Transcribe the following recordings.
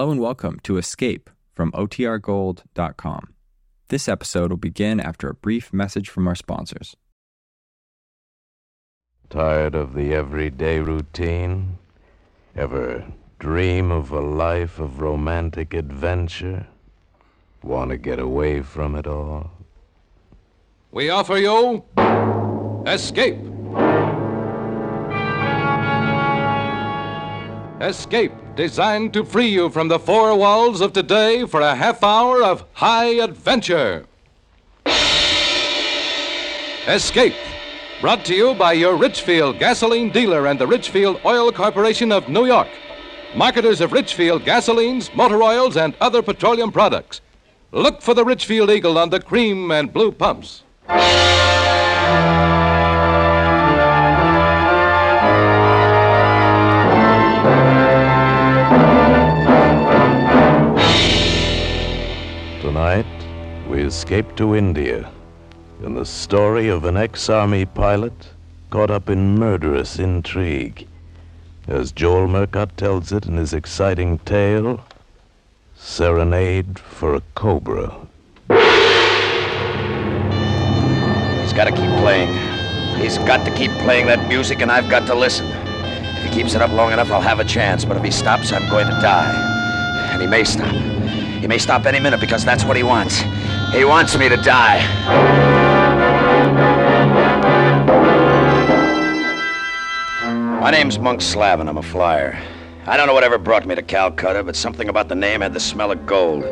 Hello and welcome to Escape from OTRGold.com. This episode will begin after a brief message from our sponsors. Tired of the everyday routine? Ever dream of a life of romantic adventure? Want to get away from it all? We offer you Escape. Escape, designed to free you from the four walls of today for a half hour of high adventure. Escape, brought to you by your Richfield gasoline dealer and the Richfield Oil Corporation of New York, marketers of Richfield gasolines, motor oils, and other petroleum products. Look for the Richfield Eagle on the cream and blue pumps. Escape to India and the story of an ex army pilot caught up in murderous intrigue. As Joel Murcott tells it in his exciting tale, Serenade for a Cobra. He's got to keep playing. He's got to keep playing that music, and I've got to listen. If he keeps it up long enough, I'll have a chance. But if he stops, I'm going to die. And he may stop. He may stop any minute because that's what he wants. He wants me to die. My name's Monk Slavin. I'm a flyer. I don't know whatever brought me to Calcutta, but something about the name had the smell of gold.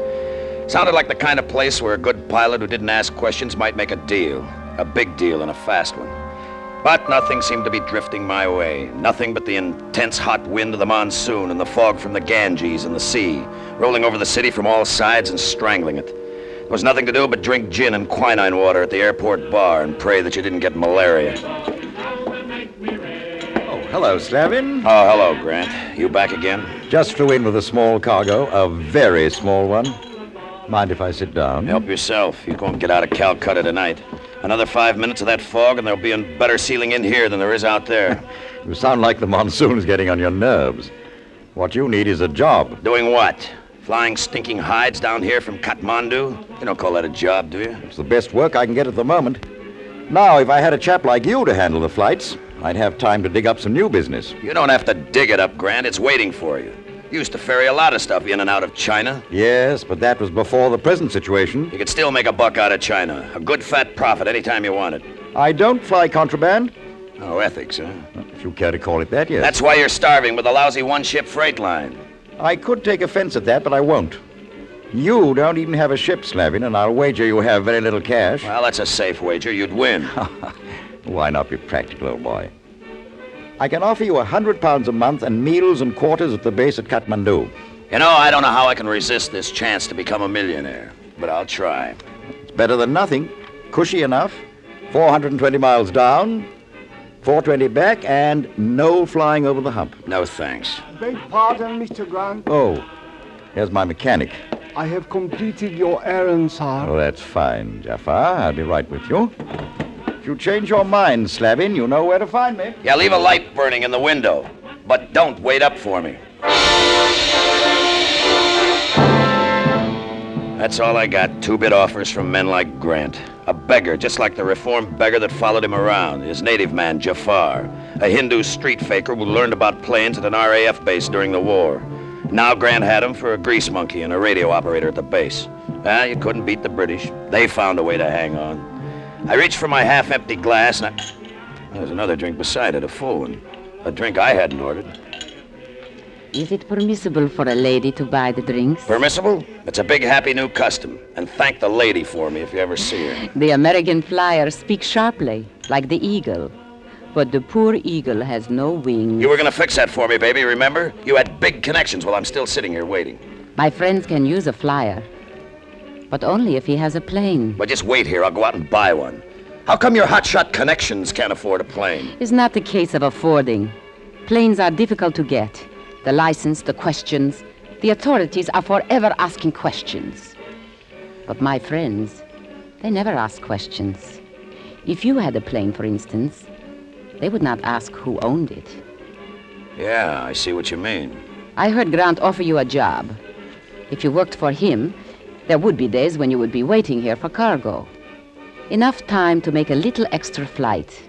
Sounded like the kind of place where a good pilot who didn't ask questions might make a deal. A big deal and a fast one. But nothing seemed to be drifting my way. Nothing but the intense hot wind of the monsoon and the fog from the Ganges and the sea, rolling over the city from all sides and strangling it. There was nothing to do but drink gin and quinine water at the airport bar and pray that you didn't get malaria. Oh, hello, Slavin. Oh, hello, Grant. You back again? Just flew in with a small cargo, a very small one. Mind if I sit down? Help yourself. You won't get out of Calcutta tonight. Another five minutes of that fog, and there'll be a better ceiling in here than there is out there. You sound like the monsoon's getting on your nerves. What you need is a job. Doing what? Flying stinking hides down here from Kathmandu? You don't call that a job, do you? It's the best work I can get at the moment. Now, if I had a chap like you to handle the flights, I'd have time to dig up some new business. You don't have to dig it up, Grant. It's waiting for you. You used to ferry a lot of stuff in and out of China. Yes, but that was before the present situation. You could still make a buck out of China. A good fat profit anytime you wanted. I don't fly contraband, Oh, ethics, huh? if you care to call it that, yes. That's why you're starving with a lousy one ship freight line. I could take offense at that, but I won't. You don't even have a ship, Slavin, and I'll wager you have very little cash. Well, that's a safe wager. You'd win. Why not be practical, old boy? I can offer you a hundred pounds a month and meals and quarters at the base at Kathmandu. You know, I don't know how I can resist this chance to become a millionaire, but I'll try. It's better than nothing. Cushy enough. 420 miles down, 420 back, and no flying over the hump. No thanks. Beg pardon, Mr. Grant. Oh, here's my mechanic. I have completed your errand, sir. Oh, that's fine, Jafar. I'll be right with you. If you change your mind, Slavin, you know where to find me. Yeah, leave a light burning in the window, but don't wait up for me. That's all I got. Two bid offers from men like Grant. A beggar, just like the reformed beggar that followed him around, his native man, Jafar. A Hindu street faker who learned about planes at an RAF base during the war. Now Grant had him for a grease monkey and a radio operator at the base. Ah, you couldn't beat the British. They found a way to hang on. I reached for my half-empty glass, and I... There's another drink beside it, a full one. A drink I hadn't ordered. Is it permissible for a lady to buy the drinks? Permissible? It's a big happy new custom. And thank the lady for me if you ever see her. The American flyer speaks sharply, like the eagle. But the poor eagle has no wings. You were gonna fix that for me, baby, remember? You had big connections while I'm still sitting here waiting. My friends can use a flyer, but only if he has a plane. But just wait here, I'll go out and buy one. How come your hotshot connections can't afford a plane? It's not the case of affording. Planes are difficult to get. The license, the questions. The authorities are forever asking questions. But my friends, they never ask questions. If you had a plane, for instance, they would not ask who owned it. Yeah, I see what you mean. I heard Grant offer you a job. If you worked for him, there would be days when you would be waiting here for cargo. Enough time to make a little extra flight.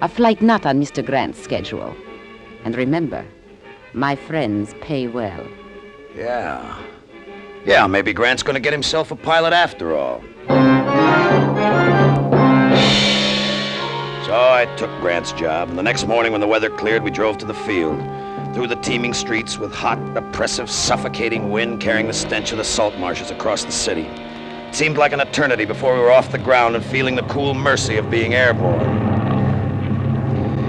A flight not on Mr. Grant's schedule. And remember, my friends pay well. Yeah. Yeah, maybe Grant's gonna get himself a pilot after all. So I took Grant's job, and the next morning when the weather cleared, we drove to the field. Through the teeming streets with hot, oppressive, suffocating wind carrying the stench of the salt marshes across the city. It seemed like an eternity before we were off the ground and feeling the cool mercy of being airborne.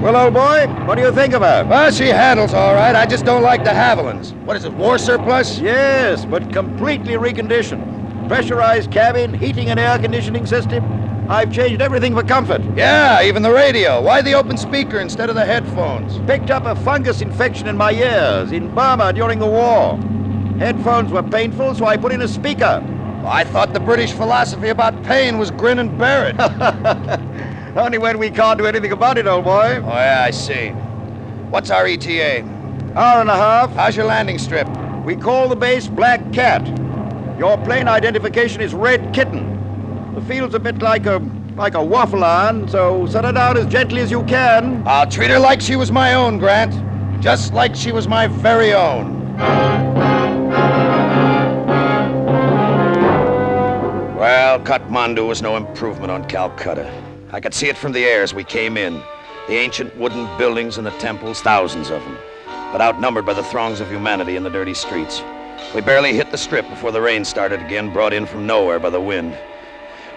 Well, old boy, what do you think of her? Well, she handles all right. I just don't like de Havillands. What is it, war surplus? Yes, but completely reconditioned. Pressurized cabin, heating and air conditioning system. I've changed everything for comfort. Yeah, even the radio. Why the open speaker instead of the headphones? Picked up a fungus infection in my ears in Burma during the war. Headphones were painful, so I put in a speaker. I thought the British philosophy about pain was grin and bear it. Only when we can't do anything about it, old boy. Oh, yeah, I see. What's our ETA? Hour and a half. How's your landing strip? We call the base Black Cat. Your plane identification is Red Kitten. The field's a bit like a like a waffle iron, so set her down as gently as you can. I'll treat her like she was my own, Grant. Just like she was my very own. Well, Kathmandu was no improvement on Calcutta. I could see it from the air as we came in. The ancient wooden buildings and the temples, thousands of them, but outnumbered by the throngs of humanity in the dirty streets. We barely hit the strip before the rain started again, brought in from nowhere by the wind.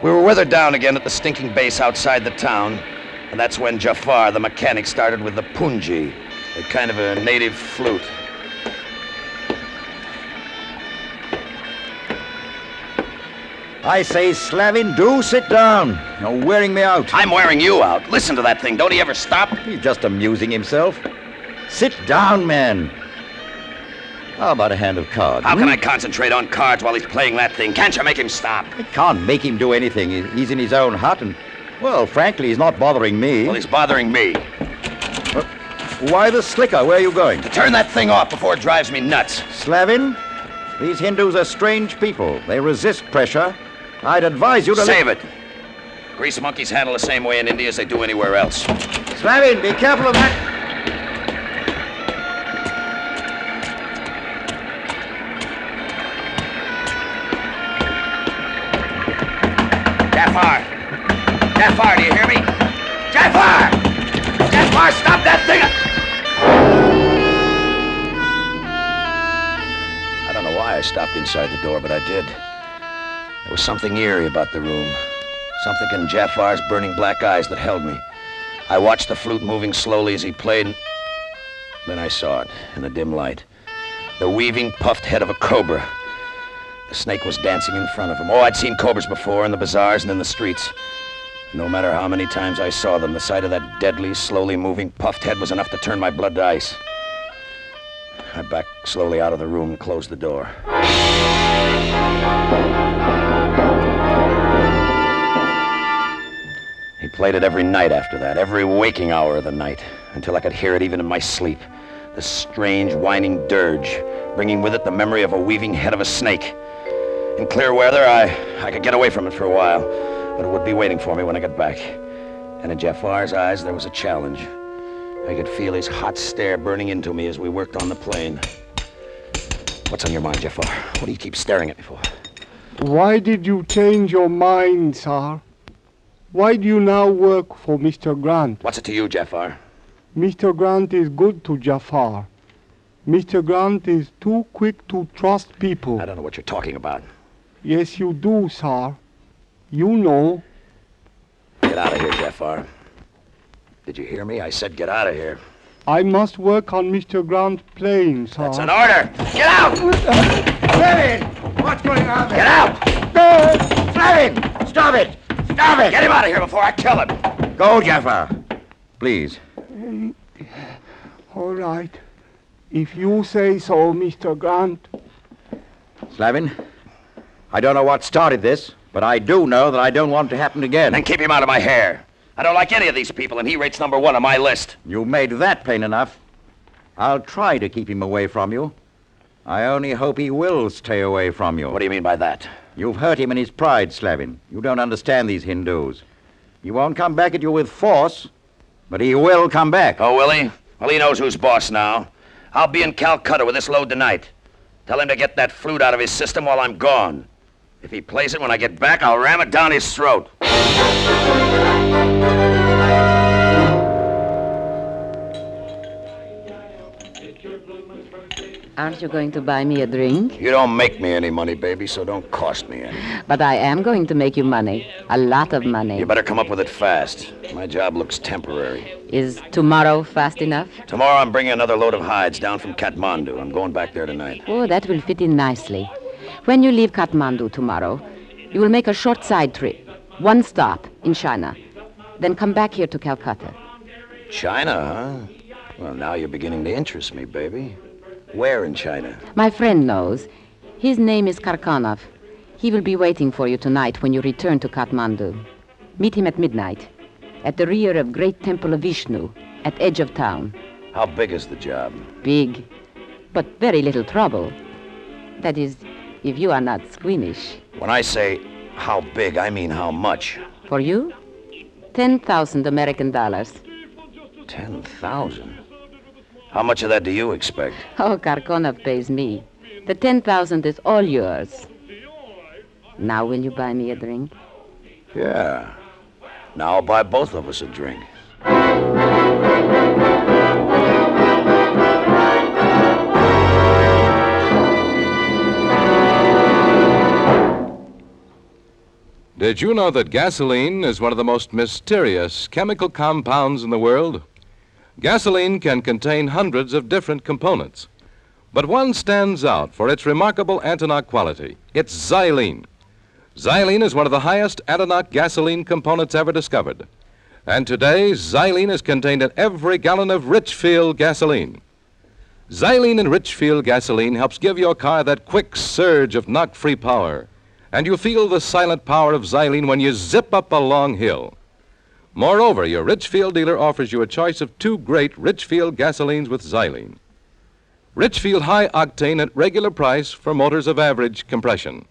We were weathered down again at the stinking base outside the town, and that's when Jafar, the mechanic, started with the pungi, a kind of a native flute. I say, Slavin, do sit down. You're wearing me out. I'm wearing you out. Listen to that thing. Don't he ever stop? He's just amusing himself. Sit down, man. How about a hand of cards? How hmm? can I concentrate on cards while he's playing that thing? Can't you make him stop? I can't make him do anything. He's in his own hut, and, well, frankly, he's not bothering me. Well, he's bothering me. Why the slicker? Where are you going? To Turn that thing off before it drives me nuts. Slavin, these Hindus are strange people. They resist pressure. I'd advise you to... Save it. Grease monkeys handle the same way in India as they do anywhere else. Slavin, be careful of that. Jafar! Jafar, do you hear me? Jafar! Jafar, stop that thing! I don't know why I stopped inside the door, but I did. There was something eerie about the room. Something in Jafar's burning black eyes that held me. I watched the flute moving slowly as he played. and Then I saw it in the dim light. The weaving, puffed head of a cobra. The snake was dancing in front of him. Oh, I'd seen cobras before in the bazaars and in the streets. No matter how many times I saw them, the sight of that deadly, slowly moving, puffed head was enough to turn my blood to ice. I backed slowly out of the room and closed the door. Played it every night after that, every waking hour of the night, until I could hear it even in my sleep. The strange, whining dirge, bringing with it the memory of a weaving head of a snake. In clear weather, I, I could get away from it for a while, but it would be waiting for me when I got back. And in Jafar's eyes, there was a challenge. I could feel his hot stare burning into me as we worked on the plane. What's on your mind, Jafar? What do you keep staring at me for? Why did you change your mind, sir? Why do you now work for Mr. Grant? What's it to you, Jafar? Mr. Grant is good to Jafar. Mr. Grant is too quick to trust people. I don't know what you're talking about. Yes, you do, sir. You know. Get out of here, Jafar. Did you hear me? I said get out of here. I must work on Mr. Grant's plane, sir. It's an order. Get out! Slavin! What's going on Get out! Slavin! Stop it! Stop it! Get him out of here before I kill him! Go, Jafar. Please. All right. If you say so, Mr. Grant. Slavin, I don't know what started this, but I do know that I don't want it to happen again. Then keep him out of my hair. I don't like any of these people, and he rates number one on my list. You made that plain enough. I'll try to keep him away from you. I only hope he will stay away from you. What do you mean by that? You've hurt him in his pride, Slavin. You don't understand these Hindus. He won't come back at you with force, but he will come back. Oh, will he? Well, he knows who's boss now. I'll be in Calcutta with this load tonight. Tell him to get that flute out of his system while I'm gone. If he plays it when I get back, I'll ram it down his throat. Aren't you going to buy me a drink? You don't make me any money, baby, so don't cost me any. But I am going to make you money. A lot of money. You better come up with it fast. My job looks temporary. Is tomorrow fast enough? Tomorrow I'm bringing another load of hides down from Kathmandu. I'm going back there tonight. Oh, that will fit in nicely. When you leave Kathmandu tomorrow, you will make a short side trip. One stop in China. Then come back here to Calcutta. China, huh? Well, now you're beginning to interest me, baby. Where in China? My friend knows. His name is Karkanov. He will be waiting for you tonight when you return to Kathmandu. Meet him at midnight, at the rear of Great Temple of Vishnu, at edge of town. How big is the job? Big, but very little trouble. That is, if you are not squeamish. When I say how big, I mean how much. For you? 10,000 American dollars. 10,000? How much of that do you expect? Oh, Karkanov pays me. The 10,000 is all yours. Now will you buy me a drink? Yeah. Now I'll buy both of us a drink. Did you know that gasoline is one of the most mysterious chemical compounds in the world? Gasoline can contain hundreds of different components, but one stands out for its remarkable antiknock quality. It's xylene. Xylene is one of the highest antiknock gasoline components ever discovered. And today, xylene is contained in every gallon of Richfield gasoline. Xylene in Richfield gasoline helps give your car that quick surge of knock free power. And you feel the silent power of xylene when you zip up a long hill. Moreover, your Richfield dealer offers you a choice of two great Richfield gasolines with xylene. Richfield High Octane at regular price for motors of average compression,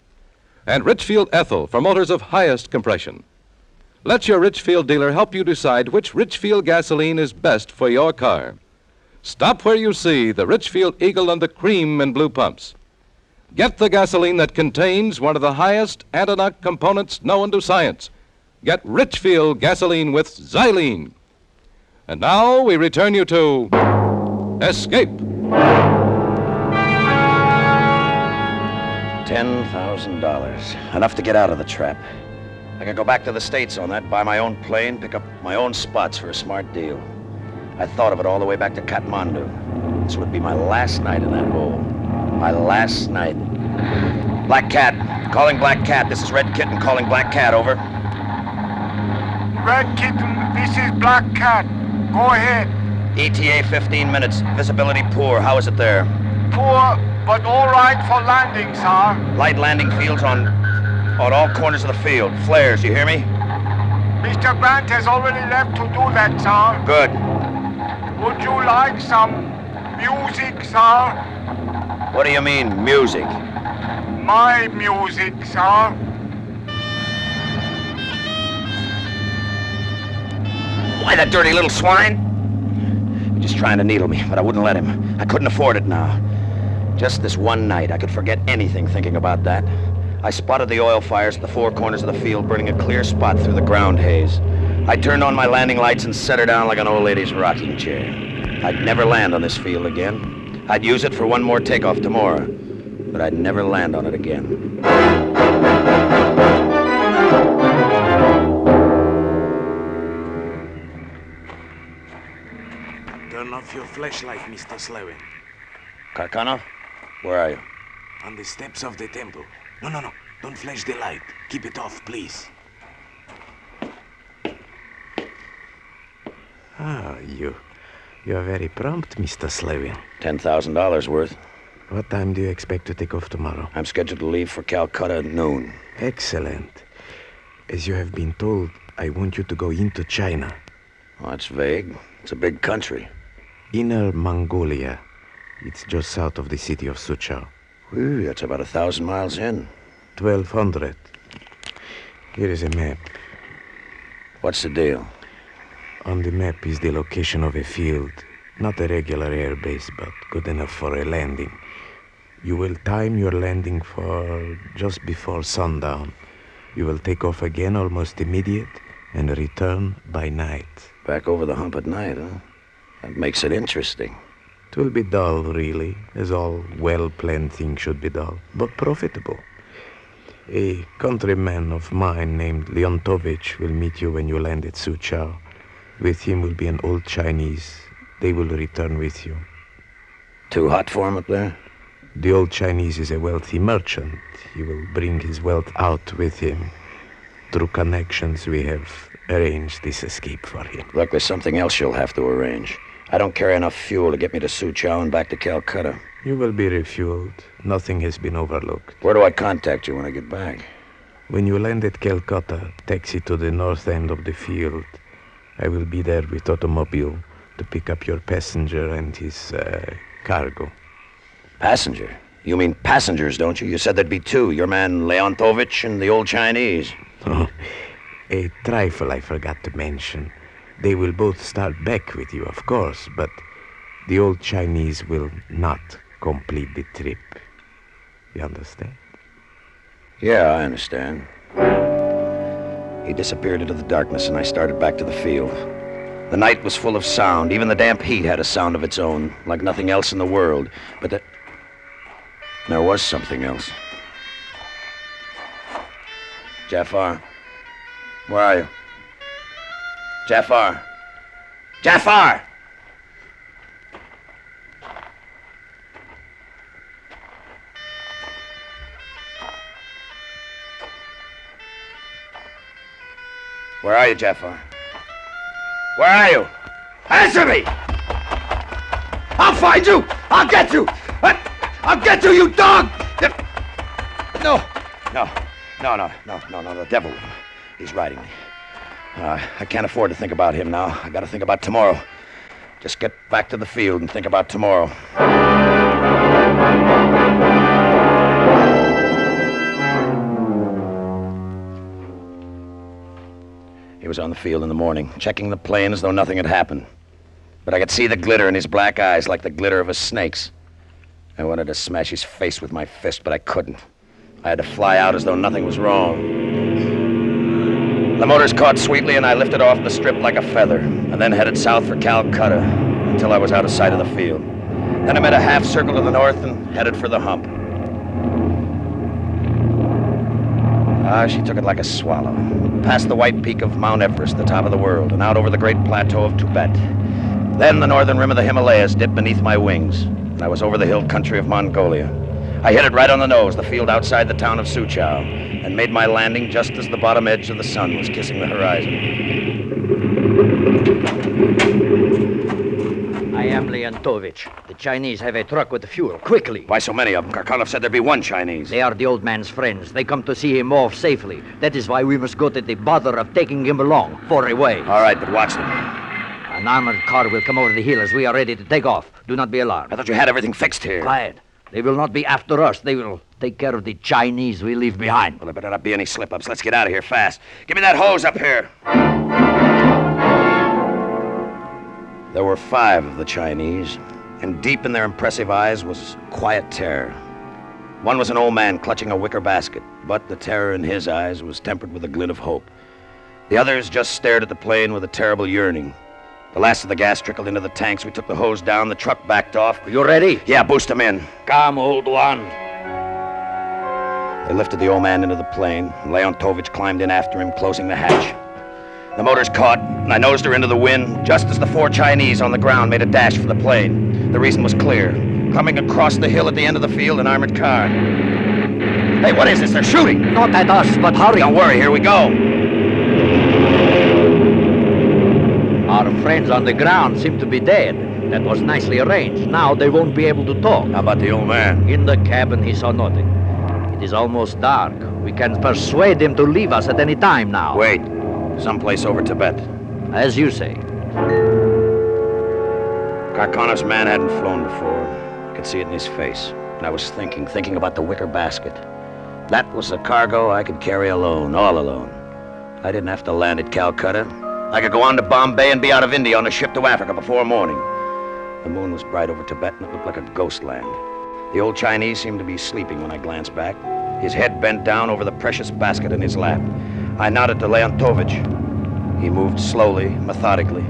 and Richfield Ethyl for motors of highest compression. Let your Richfield dealer help you decide which Richfield gasoline is best for your car. Stop where you see the Richfield Eagle and the cream and blue pumps. Get the gasoline that contains one of the highest antiknock components known to science. Get Richfield gasoline with xylene. And now we return you to Escape. $10,000. Enough to get out of the trap. I could go back to the States on that, buy my own plane, pick up my own spots for a smart deal. I thought of it all the way back to Kathmandu. This would be my last night in that hole. My last night. Black Cat. Calling Black Cat. This is Red Kitten calling Black Cat, over. Red Kitten, this is Black Cat. Go ahead. ETA 15 minutes. Visibility poor. How is it there? Poor, but all right for landing, sir. Light landing fields on on all corners of the field. Flares, you hear me? Mr. Grant has already left to do that, sir. Good. Would you like some music, sir? What do you mean, music? My music, sir. Why, that dirty little swine? Just trying to needle me, but I wouldn't let him. I couldn't afford it now. Just this one night, I could forget anything thinking about that. I spotted the oil fires at the four corners of the field, burning a clear spot through the ground haze. I turned on my landing lights and set her down like an old lady's rocking chair. I'd never land on this field again. I'd use it for one more takeoff tomorrow, but I'd never land on it again. Turn your flashlight, Mr. Slevin. Karkanov, where are you? On the steps of the temple. No, no, no. Don't flash the light. Keep it off, please. Ah, you. You are very prompt, Mr. Slevin. $10,000 worth. What time do you expect to take off tomorrow? I'm scheduled to leave for Calcutta at noon. Excellent. As you have been told, I want you to go into China. Well, that's vague. It's a big country. Inner Mongolia. It's just south of the city of Suchao. Ooh, that's about a thousand miles in. 1200. Here is a map. What's the deal? On the map is the location of a field. Not a regular air base, but good enough for a landing. You will time your landing for just before sundown. You will take off again almost immediate and return by night. Back over the hump at night, huh? That makes it interesting. It will be dull, really, as all well planned things should be dull, but profitable. A countryman of mine named Leontovich will meet you when you land at Suchao. With him will be an old Chinese. They will return with you. Too hot for him up there? The old Chinese is a wealthy merchant. He will bring his wealth out with him. Through connections, we have arranged this escape for him. Look, there's something else you'll have to arrange. I don't carry enough fuel to get me to Suchao and back to Calcutta. You will be refueled. Nothing has been overlooked. Where do I contact you when I get back? When you land at Calcutta, taxi to the north end of the field. I will be there with automobile to pick up your passenger and his uh, cargo. Passenger? You mean passengers, don't you? You said there'd be two. Your man Leontovich and the old Chinese. Oh, a trifle I forgot to mention. They will both start back with you, of course, but the old Chinese will not complete the trip. You understand? Yeah, I understand. He disappeared into the darkness, and I started back to the field. The night was full of sound. Even the damp heat had a sound of its own, like nothing else in the world. But the... there was something else. Jafar, where are you? Jafar! Jafar! Where are you, Jafar? Where are you? Answer me! I'll find you! I'll get you! I'll get you, you dog! No! No, no, no, no, no, no, the devil. He's riding me. Uh, I can't afford to think about him now. I gotta think about tomorrow. Just get back to the field and think about tomorrow. He was on the field in the morning, checking the plane as though nothing had happened. But I could see the glitter in his black eyes like the glitter of a snake's. I wanted to smash his face with my fist, but I couldn't. I had to fly out as though nothing was wrong. The motors caught sweetly, and I lifted off the strip like a feather, and then headed south for Calcutta until I was out of sight of the field. Then I made a half circle to the north and headed for the hump. Ah, she took it like a swallow. Past the white peak of Mount Everest, the top of the world, and out over the great plateau of Tibet. Then the northern rim of the Himalayas dipped beneath my wings, and I was over the hill country of Mongolia. I hit it right on the nose, the field outside the town of Suchao, and made my landing just as the bottom edge of the sun was kissing the horizon. I am Leontovich. The Chinese have a truck with fuel. Quickly. Why so many of them? Karkanov said there'd be one Chinese. They are the old man's friends. They come to see him off safely. That is why we must go to the bother of taking him along for a way. All right, but watch them. An armored car will come over the hill as we are ready to take off. Do not be alarmed. I thought you had everything fixed here. Quiet. They will not be after us. They will take care of the Chinese we leave behind. Well, there better not be any slip ups. Let's get out of here fast. Give me that hose up here. There were five of the Chinese, and deep in their impressive eyes was quiet terror. One was an old man clutching a wicker basket, but the terror in his eyes was tempered with a glint of hope. The others just stared at the plane with a terrible yearning. The last of the gas trickled into the tanks. We took the hose down. The truck backed off. Are you ready? Yeah, boost them in. Come, old one. They lifted the old man into the plane. and Leontovich climbed in after him, closing the hatch. The motors caught, and I nosed her into the wind just as the four Chinese on the ground made a dash for the plane. The reason was clear. Coming across the hill at the end of the field, an armored car. Hey, what is this? They're shooting! Not at us, but hurry. Don't worry, here we go. Our friends on the ground seem to be dead. That was nicely arranged. Now they won't be able to talk. How about the old man? In the cabin, he saw nothing. It is almost dark. We can persuade him to leave us at any time now. Wait. Someplace over Tibet. As you say. Karkanov's man hadn't flown before. I could see it in his face. And I was thinking, thinking about the wicker basket. That was the cargo I could carry alone, all alone. I didn't have to land at Calcutta. I could go on to Bombay and be out of India on a ship to Africa before morning. The moon was bright over Tibet and it looked like a ghost land. The old Chinese seemed to be sleeping when I glanced back, his head bent down over the precious basket in his lap. I nodded to Leontovich. He moved slowly, methodically.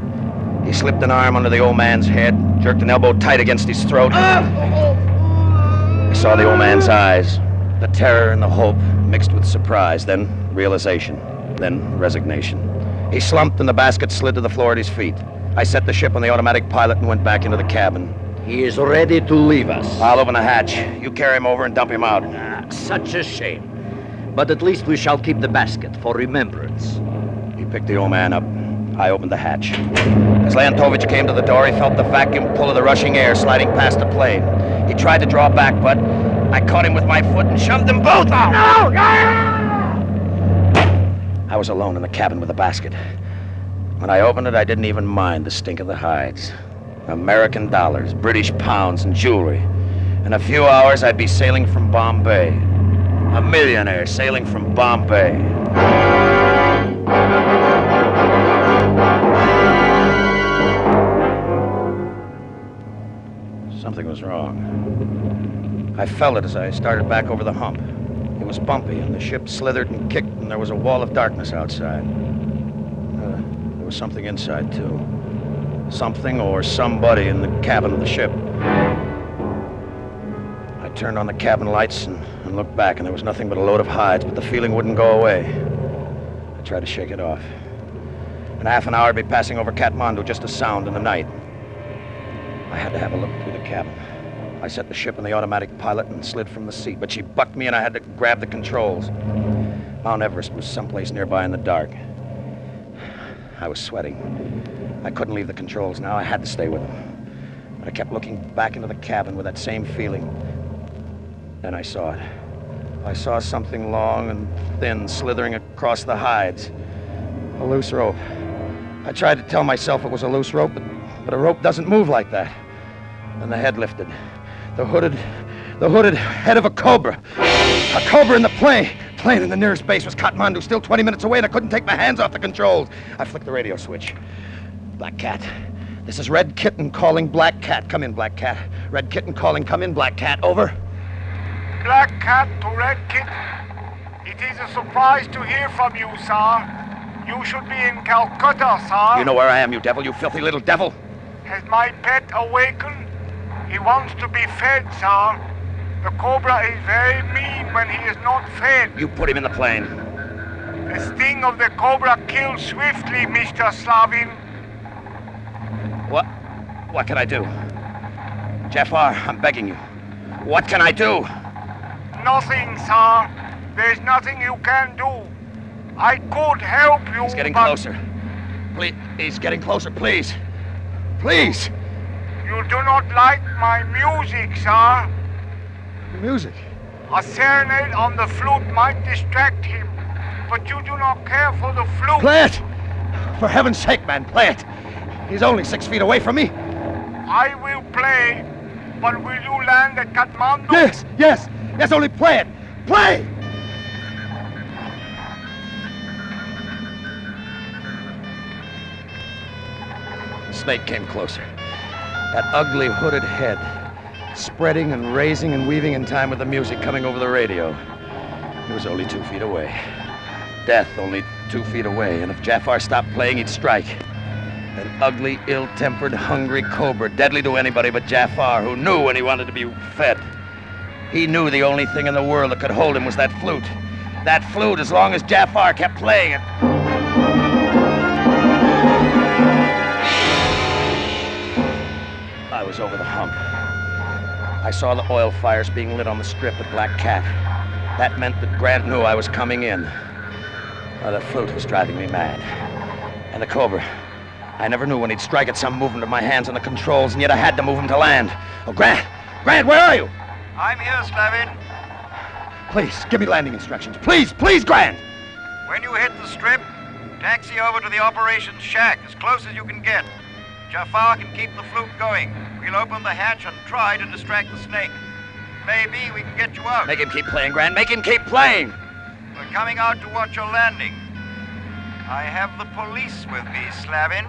He slipped an arm under the old man's head, jerked an elbow tight against his throat. I saw the old man's eyes, the terror and the hope mixed with surprise, then realization, then resignation. He slumped and the basket slid to the floor at his feet. I set the ship on the automatic pilot and went back into the cabin. He is ready to leave us. I'll open the hatch. You carry him over and dump him out. Ah, such a shame. But at least we shall keep the basket for remembrance. He picked the old man up. I opened the hatch. As Leontovich came to the door, he felt the vacuum pull of the rushing air sliding past the plane. He tried to draw back, but I caught him with my foot and shoved them both out. No! I was alone in the cabin with the basket. When I opened it, I didn't even mind the stink of the hides. American dollars, British pounds, and jewelry. In a few hours, I'd be sailing from Bombay. A millionaire sailing from Bombay. Something was wrong. I felt it as I started back over the hump. It was bumpy, and the ship slithered and kicked, and there was a wall of darkness outside. Uh, there was something inside, too. Something or somebody in the cabin of the ship. I turned on the cabin lights and, and looked back, and there was nothing but a load of hides, but the feeling wouldn't go away. I tried to shake it off. In half an hour, I'd be passing over Kathmandu, just a sound in the night. I had to have a look through the cabin. I set the ship on the automatic pilot and slid from the seat, but she bucked me and I had to grab the controls. Mount Everest was someplace nearby in the dark. I was sweating. I couldn't leave the controls now. I had to stay with them. But I kept looking back into the cabin with that same feeling. Then I saw it. I saw something long and thin slithering across the hides. A loose rope. I tried to tell myself it was a loose rope, but, but a rope doesn't move like that. And the head lifted. The hooded, the hooded head of a cobra. A cobra in the plane. Plane in the nearest base was Kathmandu, still 20 minutes away, and I couldn't take my hands off the controls. I flicked the radio switch. Black Cat. This is Red Kitten calling Black Cat. Come in, Black Cat. Red Kitten calling. Come in, Black Cat. Over. Black Cat to Red Kitten. It is a surprise to hear from you, sir. You should be in Calcutta, sir. You know where I am, you devil, you filthy little devil. Has my pet awakened? He wants to be fed, sir. The cobra is very mean when he is not fed. You put him in the plane. The sting of the cobra kills swiftly, Mr. Slavin. What? What can I do? Jafar, I'm begging you. What can I do? Nothing, sir. There's nothing you can do. I could help you. He's getting but closer. Please, he's getting closer, please. Please. You do not like my music, sir. Music. A serenade on the flute might distract him, but you do not care for the flute. Play it! For heaven's sake, man, play it! He's only six feet away from me. I will play, but will you land at Kathmandu? Yes, yes, yes, only play it! Play! The snake came closer. That ugly hooded head, spreading and raising and weaving in time with the music coming over the radio. He was only two feet away. Death only two feet away, and if Jafar stopped playing, he'd strike. An ugly, ill-tempered, hungry cobra, deadly to anybody but Jafar, who knew when he wanted to be fed. He knew the only thing in the world that could hold him was that flute. That flute, as long as Jafar kept playing it. I was over the hump. I saw the oil fires being lit on the strip at Black Cat. That meant that Grant knew I was coming in. Oh, the flute was driving me mad. And the Cobra. I never knew when he'd strike at some movement of my hands on the controls, and yet I had to move him to land. Oh, Grant! Grant, where are you? I'm here, Slavin. Please, give me landing instructions. Please, please, Grant! When you hit the strip, taxi over to the operations shack as close as you can get. Jafar can keep the flute going. We'll open the hatch and try to distract the snake. Maybe we can get you out. Make him keep playing, Grant. Make him keep playing. We're coming out to watch your landing. I have the police with me, Slavin.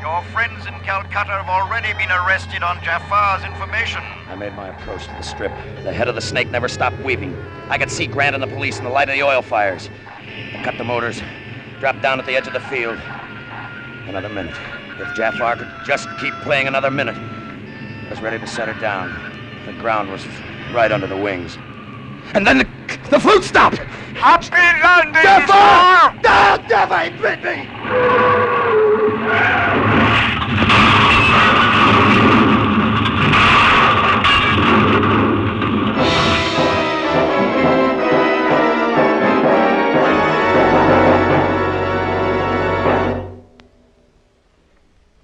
Your friends in Calcutta have already been arrested on Jafar's information. I made my approach to the strip. The head of the snake never stopped weaving. I could see Grant and the police in the light of the oil fires. I cut the motors, dropped down at the edge of the field. Another minute. If Jafar could just keep playing another minute. I was ready to set her down. The ground was right under the wings. And then the, the flute stopped! Happy landing, Jafar! Ah, Jafar, he bit me!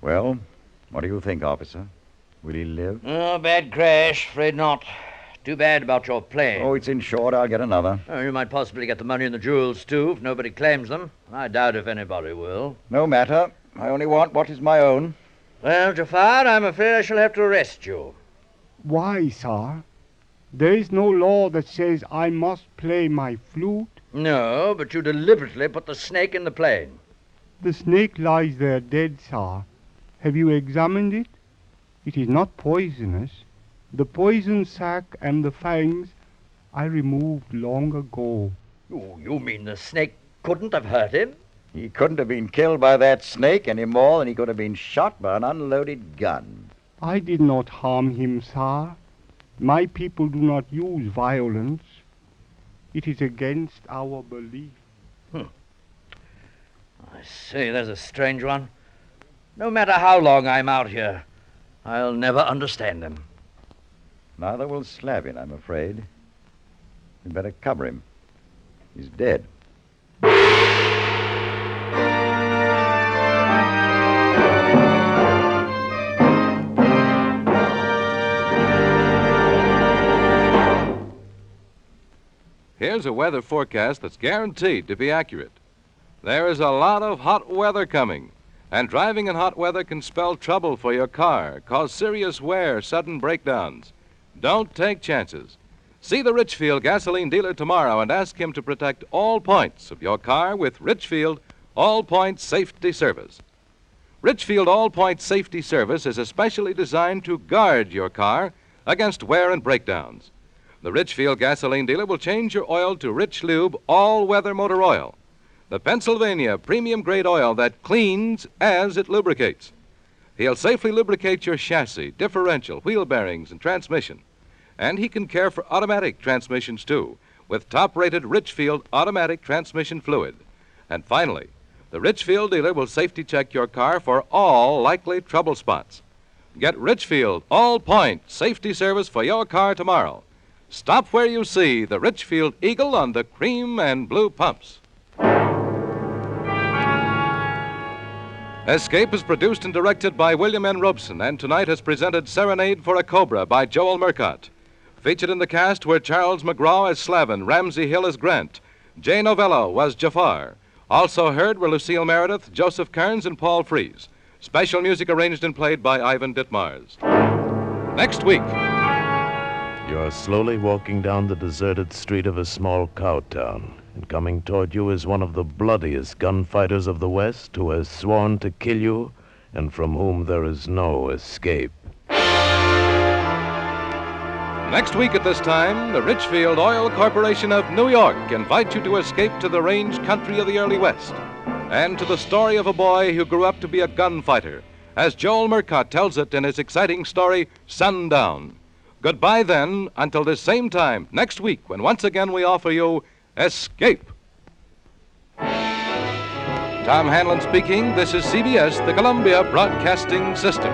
Well, what do you think, officer? Will he live? Oh, bad crash. Afraid not. Too bad about your plane. Oh, it's insured. I'll get another. Oh, you might possibly get the money and the jewels, too, if nobody claims them. I doubt if anybody will. No matter. I only want what is my own. Well, Jafar, I'm afraid I shall have to arrest you. Why, sir? There is no law that says I must play my flute. No, but you deliberately put the snake in the plane. The snake lies there dead, sir. Have you examined it? It is not poisonous. The poison sac and the fangs I removed long ago. Oh, you mean the snake couldn't have hurt him? He couldn't have been killed by that snake any more than he could have been shot by an unloaded gun. I did not harm him, sir. My people do not use violence. It is against our belief. Hmm. I see, there's a strange one. No matter how long I'm out here, I'll never understand him. Neither will Slavin, I'm afraid. We'd better cover him. He's dead. Here's a weather forecast that's guaranteed to be accurate. There is a lot of hot weather coming, and driving in hot weather can spell trouble for your car, cause serious wear, sudden breakdowns. Don't take chances. See the Richfield gasoline dealer tomorrow and ask him to protect all points of your car with Richfield All Point Safety Service. Richfield All Point Safety Service is especially designed to guard your car against wear and breakdowns. The Richfield gasoline dealer will change your oil to Rich Lube all weather motor oil, the Pennsylvania premium grade oil that cleans as it lubricates. He'll safely lubricate your chassis, differential, wheel bearings, and transmission. And he can care for automatic transmissions too, with top rated Richfield automatic transmission fluid. And finally, the Richfield dealer will safety check your car for all likely trouble spots. Get Richfield All Point Safety Service for your car tomorrow. Stop where you see the Richfield Eagle on the cream and blue pumps. Escape is produced and directed by William N. Robson, and tonight has presented Serenade for a Cobra by Joel Murcott. Featured in the cast were Charles McGraw as Slavin, Ramsey Hill as Grant, Jay Novello was Jafar. Also heard were Lucille Meredith, Joseph Kearns, and Paul Frees. Special music arranged and played by Ivan Ditmars. Next week. You're slowly walking down the deserted street of a small cow town, and coming toward you is one of the bloodiest gunfighters of the West who has sworn to kill you and from whom there is no escape. Next week at this time, the Richfield Oil Corporation of New York invite you to escape to the range country of the early West and to the story of a boy who grew up to be a gunfighter, as Joel Murcott tells it in his exciting story, Sundown. Goodbye then, until this same time next week, when once again we offer you Escape. Tom Hanlon speaking. This is CBS, the Columbia Broadcasting System.